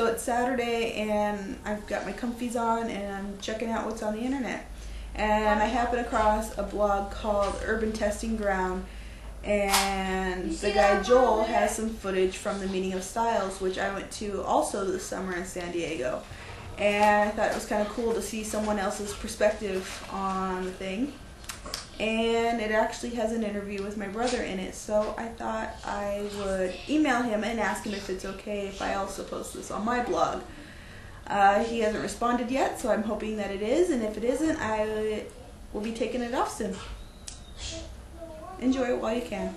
So it's Saturday and I've got my comfies on and I'm checking out what's on the internet. And I happen across a blog called Urban Testing Ground and the guy Joel has some footage from the Meeting of Styles, which I went to also this summer in San Diego. And I thought it was kind of cool to see someone else's perspective on the thing. And it actually has an interview with my brother in it, so I thought I would email him and ask him if it's okay if I also post this on my blog. Uh, he hasn't responded yet, so I'm hoping that it is, and if it isn't, I will be taking it off soon. Enjoy it while you can.